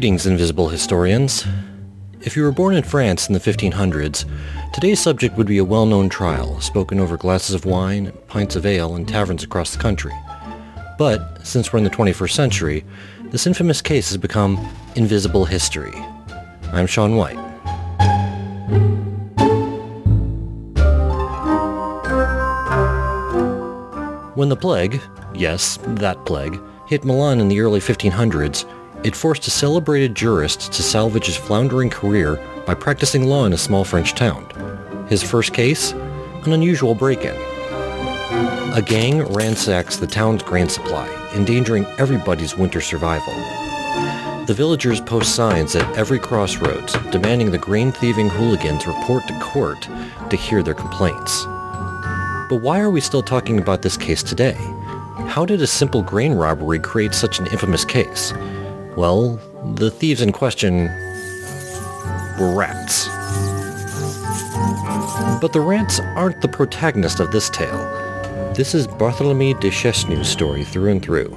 Greetings, invisible historians. If you were born in France in the 1500s, today's subject would be a well-known trial, spoken over glasses of wine, pints of ale, in taverns across the country. But, since we're in the 21st century, this infamous case has become invisible history. I'm Sean White. When the plague, yes, that plague, hit Milan in the early 1500s, it forced a celebrated jurist to salvage his floundering career by practicing law in a small French town. His first case? An unusual break-in. A gang ransacks the town's grain supply, endangering everybody's winter survival. The villagers post signs at every crossroads, demanding the grain-thieving hooligans report to court to hear their complaints. But why are we still talking about this case today? How did a simple grain robbery create such an infamous case? Well, the thieves in question were rats. But the rats aren't the protagonist of this tale. This is Barthélemy de story through and through.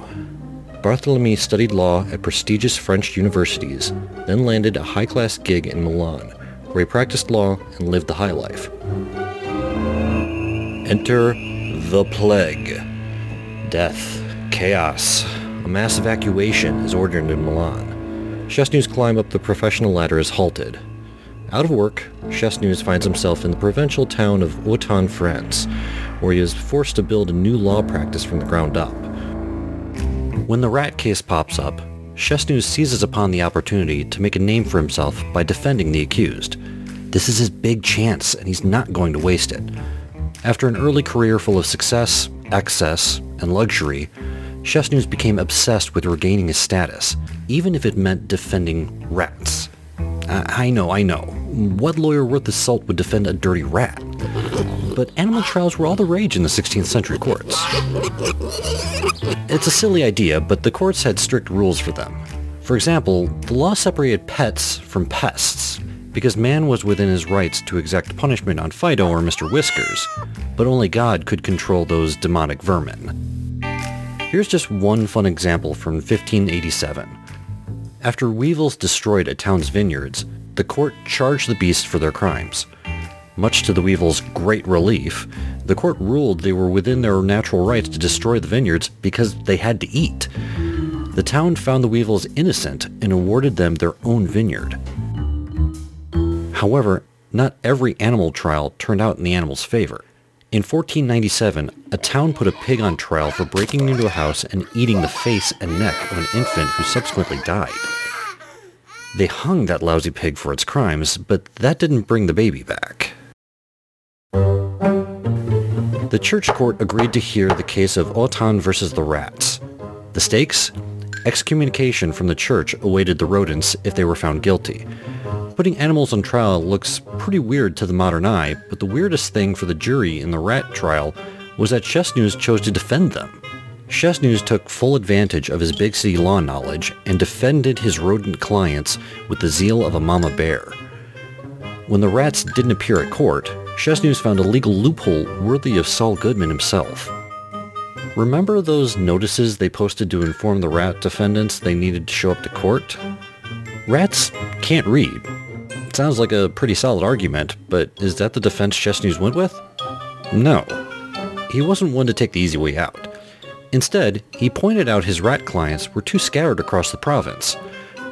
Barthélemy studied law at prestigious French universities, then landed a high-class gig in Milan, where he practiced law and lived the high life. Enter the plague. Death, chaos, a mass evacuation is ordered in Milan. Chasseneuz' climb up the professional ladder is halted. Out of work, Chasseneuz finds himself in the provincial town of Autun, France, where he is forced to build a new law practice from the ground up. When the rat case pops up, Chasseneuz seizes upon the opportunity to make a name for himself by defending the accused. This is his big chance, and he's not going to waste it. After an early career full of success, excess, and luxury, Chasseneuz became obsessed with regaining his status, even if it meant defending rats. I, I know, I know. What lawyer worth the salt would defend a dirty rat? But animal trials were all the rage in the 16th century courts. It's a silly idea, but the courts had strict rules for them. For example, the law separated pets from pests, because man was within his rights to exact punishment on Fido or Mr. Whiskers, but only God could control those demonic vermin. Here's just one fun example from 1587. After weevils destroyed a town's vineyards, the court charged the beasts for their crimes. Much to the weevils' great relief, the court ruled they were within their natural rights to destroy the vineyards because they had to eat. The town found the weevils innocent and awarded them their own vineyard. However, not every animal trial turned out in the animals' favor. In 1497, a town put a pig on trial for breaking into a house and eating the face and neck of an infant who subsequently died. They hung that lousy pig for its crimes, but that didn't bring the baby back. The church court agreed to hear the case of Autun versus the rats. The stakes? Excommunication from the church awaited the rodents if they were found guilty. Putting animals on trial looks pretty weird to the modern eye, but the weirdest thing for the jury in the rat trial was that Chasseneuz chose to defend them. Chasseneuz took full advantage of his big city law knowledge and defended his rodent clients with the zeal of a mama bear. When the rats didn't appear at court, Chasseneuz found a legal loophole worthy of Saul Goodman himself. Remember those notices they posted to inform the rat defendants they needed to show up to court? Rats can't read, Sounds like a pretty solid argument, but is that the defense Chasseneuz went with? No. He wasn't one to take the easy way out. Instead, he pointed out his rat clients were too scattered across the province.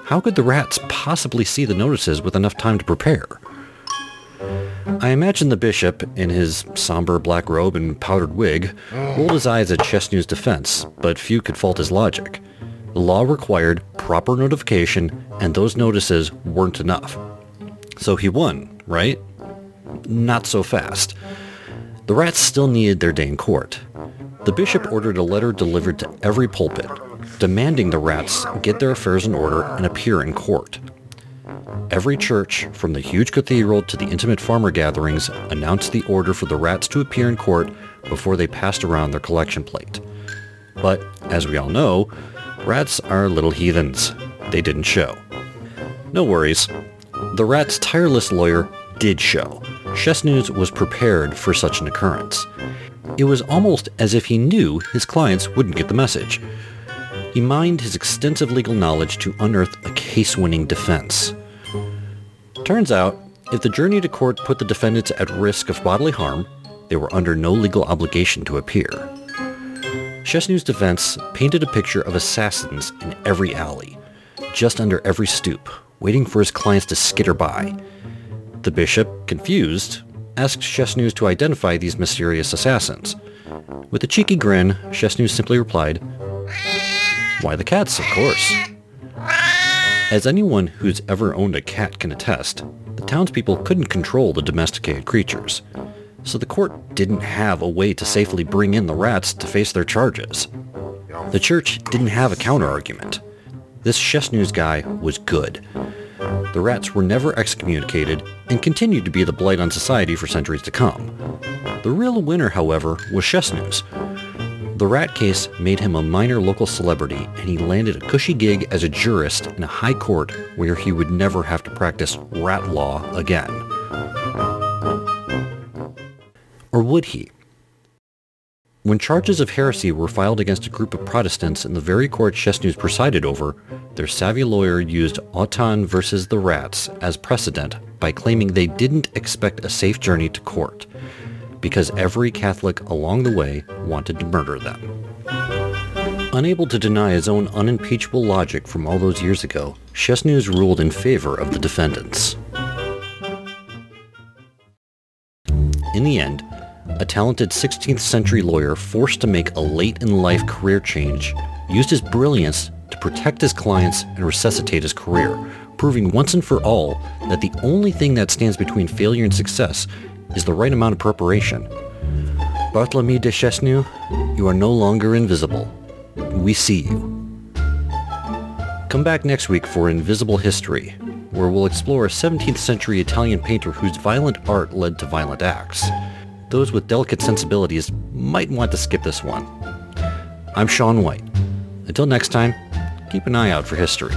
How could the rats possibly see the notices with enough time to prepare? I imagine the bishop, in his somber black robe and powdered wig, rolled his eyes at Chasseneuz' defense, but few could fault his logic. The law required proper notification, and those notices weren't enough. So he won, right? Not so fast. The rats still needed their day in court. The bishop ordered a letter delivered to every pulpit, demanding the rats get their affairs in order and appear in court. Every church, from the huge cathedral to the intimate farmer gatherings, announced the order for the rats to appear in court before they passed around their collection plate. But, as we all know, rats are little heathens. They didn't show. No worries, the rat's tireless lawyer did show. Chasseneuz was prepared for such an occurrence. It was almost as if he knew his clients wouldn't get the message. he mined his extensive legal knowledge to unearth a case-winning defense. Turns out, if the journey to court put the defendants at risk of bodily harm, they were under no legal obligation to appear. Chasseneuz's defense painted a picture of assassins in every alley, just under every stoop, waiting for his clients to skitter by. The bishop, confused, asked Chasseneuz to identify these mysterious assassins. With a cheeky grin, Chasseneuz simply replied, Why the cats, of course. As anyone who's ever owned a cat can attest, the townspeople couldn't control the domesticated creatures, so the court didn't have a way to safely bring in the rats to face their charges. The church didn't have a counter-argument. This Chasseneuz guy was good. The rats were never excommunicated and continued to be the blight on society for centuries to come. The real winner, however, was Chasseneuz. The rat case made him a minor local celebrity and he landed a cushy gig as a jurist in a high court where he would never have to practice rat law again. Or would he? When charges of heresy were filed against a group of Protestants in the very court Chasseneuz presided over, their savvy lawyer used Autun versus the Rats as precedent by claiming they didn't expect a safe journey to court, because every Catholic along the way wanted to murder them. Unable to deny his own unimpeachable logic from all those years ago, Chasseneuz ruled in favor of the defendants. In the end, a talented 16th century lawyer forced to make a late-in-life career change, used his brilliance to protect his clients and resuscitate his career, proving once and for all that the only thing that stands between failure and success is the right amount of preparation. Barthélemy de Chasseneuz, you are no longer invisible. We see you. Come back next week for Invisible History, where we'll explore a 17th century Italian painter whose violent art led to violent acts those with delicate sensibilities might want to skip this one. I'm Sean White. Until next time, keep an eye out for history.